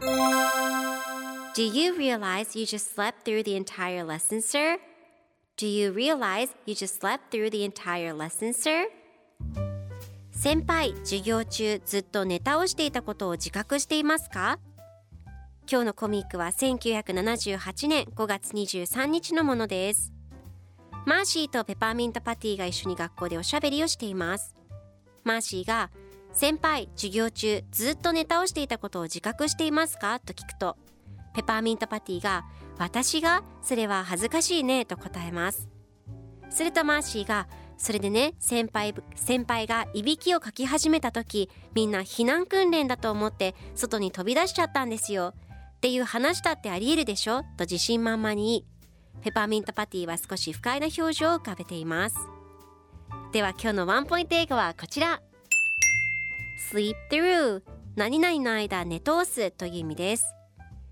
Do you realize you just slept through the entire lesson, sir? Do you realize you just slept through the entire lesson, sir? 先輩、授業中ずっと寝倒していたことを自覚していますか今日のコミックは1978年5月23日のものです。マーシーとペパーミントパティが一緒に学校でおしゃべりをしています。マーシーが「先輩、授業中ずっと寝倒していたことを自覚していますか?」と聞くとペパーミントパティが「私がそれは恥ずかしいね」と答えます。するとマーシーが「それでね先輩先輩がいびきをかき始めた時みんな避難訓練だと思って外に飛び出しちゃったんですよ」っていう話だってありえるでしょ？と自信満々にペパーミントパティは少し不快な表情を浮かべています。では今日のワンポイント英語はこちら。Sleep through 何々の間寝通すという意味です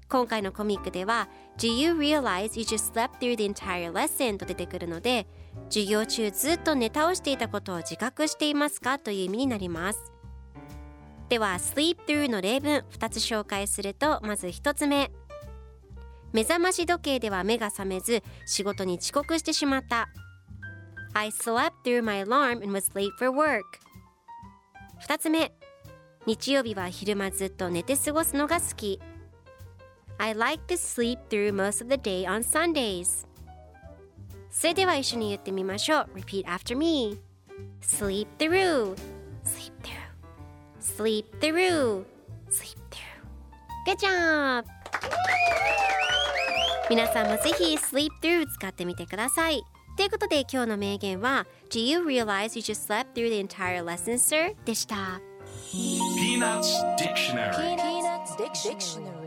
今回のコミックでは Do you realize you just slept through the entire lesson と出てくるので授業中ずっと寝倒していたことを自覚していますかという意味になりますでは sleep through の例文2つ紹介するとまず1つ目目覚まし時計では目が覚めず仕事に遅刻してしまった I slept through my alarm and was late for work 2つ目日曜日は昼間ずっと寝て過ごすのが好き I like to sleep through most of the day on Sundays それでは一緒に言ってみましょう Repeat after me Sleep through Sleep through Sleep through Sleep through Good job! 皆さんもぜひ Sleep through 使ってみてくださいということで今日の名言は Do you realize you just slept through the entire lesson, sir? でした Peanuts Dictionary. Peanuts Dictionary